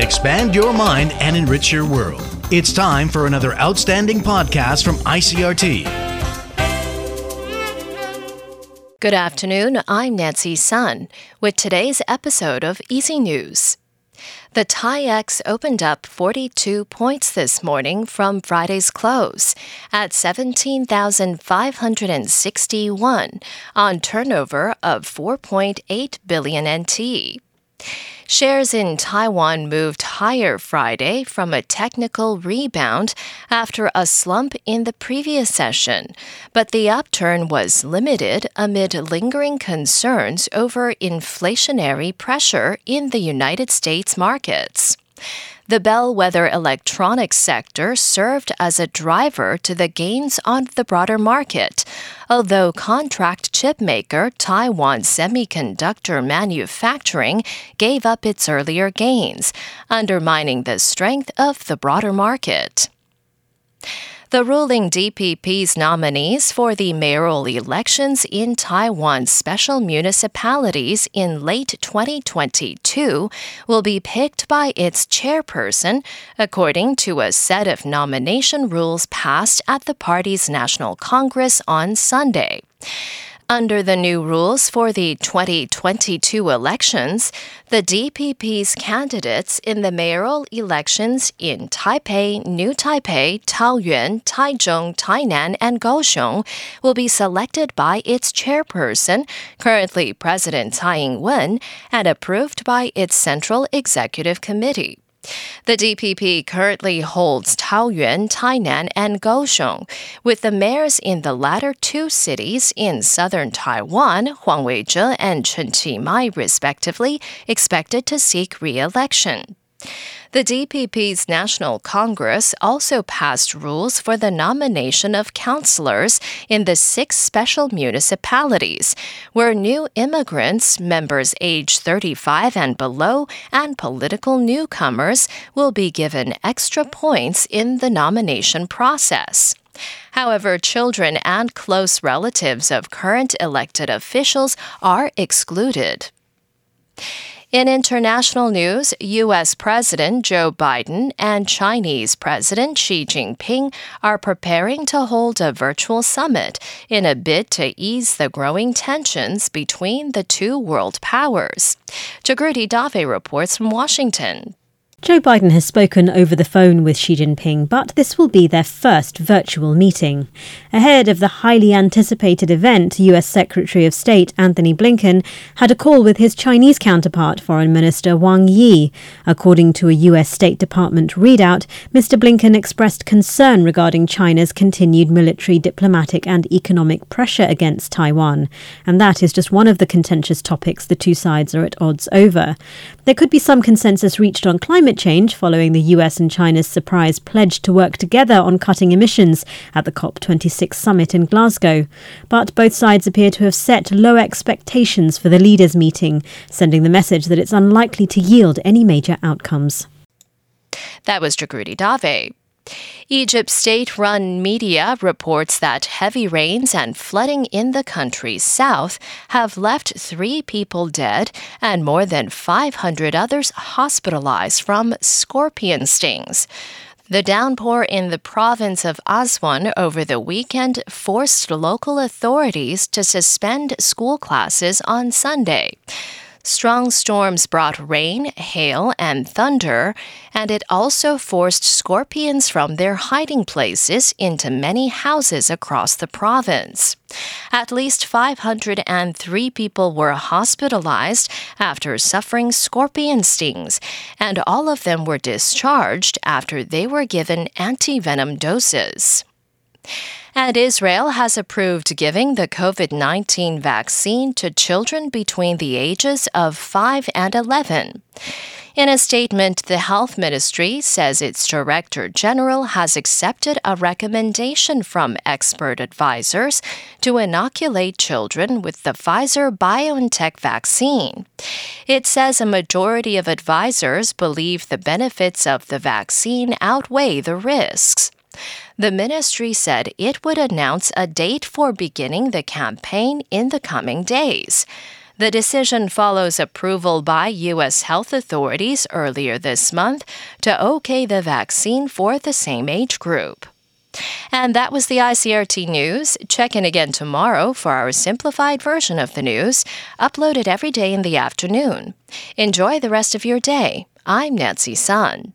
expand your mind, and enrich your world. It's time for another outstanding podcast from ICRT. Good afternoon. I'm Nancy Sun with today's episode of Easy News. The TAIEX opened up 42 points this morning from Friday's close at 17,561 on turnover of 4.8 billion NT. Shares in Taiwan moved higher Friday from a technical rebound after a slump in the previous session, but the upturn was limited amid lingering concerns over inflationary pressure in the United States markets. The bellwether electronics sector served as a driver to the gains on the broader market, although contract chip maker Taiwan Semiconductor Manufacturing gave up its earlier gains, undermining the strength of the broader market. The ruling DPP's nominees for the mayoral elections in Taiwan's special municipalities in late 2022 will be picked by its chairperson according to a set of nomination rules passed at the party's National Congress on Sunday. Under the new rules for the 2022 elections, the DPP's candidates in the mayoral elections in Taipei, New Taipei, Taoyuan, Taichung, Tainan, and Kaohsiung will be selected by its chairperson, currently President Tsai Ing-wen, and approved by its Central Executive Committee. The DPP currently holds Taoyuan, Tainan, and Kaohsiung, with the mayors in the latter two cities in southern Taiwan, Huang Weizhe and Chen Chi-mai, respectively, expected to seek re-election. The DPP's National Congress also passed rules for the nomination of councillors in the six special municipalities, where new immigrants, members age 35 and below, and political newcomers will be given extra points in the nomination process. However, children and close relatives of current elected officials are excluded. In international news, U.S. President Joe Biden and Chinese President Xi Jinping are preparing to hold a virtual summit in a bid to ease the growing tensions between the two world powers. Jagruti Dave reports from Washington. Joe Biden has spoken over the phone with Xi Jinping, but this will be their first virtual meeting. Ahead of the highly anticipated event, US Secretary of State Antony Blinken had a call with his Chinese counterpart, Foreign Minister Wang Yi. According to a US State Department readout, Mr. Blinken expressed concern regarding China's continued military, diplomatic, and economic pressure against Taiwan. And that is just one of the contentious topics the two sides are at odds over. There could be some consensus reached on climate climate change following the US and China's surprise pledge to work together on cutting emissions at the COP26 summit in Glasgow. But both sides appear to have set low expectations for the leaders' meeting, sending the message that it's unlikely to yield any major outcomes. That was Jagruti Dave. Egypt's state run media reports that heavy rains and flooding in the country's south have left three people dead and more than 500 others hospitalized from scorpion stings. The downpour in the province of Aswan over the weekend forced local authorities to suspend school classes on Sunday. Strong storms brought rain, hail, and thunder, and it also forced scorpions from their hiding places into many houses across the province. At least 503 people were hospitalized after suffering scorpion stings, and all of them were discharged after they were given antivenom doses. And Israel has approved giving the COVID 19 vaccine to children between the ages of 5 and 11. In a statement, the health ministry says its director general has accepted a recommendation from expert advisors to inoculate children with the Pfizer BioNTech vaccine. It says a majority of advisors believe the benefits of the vaccine outweigh the risks. The ministry said it would announce a date for beginning the campaign in the coming days. The decision follows approval by U.S. health authorities earlier this month to okay the vaccine for the same age group. And that was the ICRT news. Check in again tomorrow for our simplified version of the news, uploaded every day in the afternoon. Enjoy the rest of your day. I'm Nancy Sun.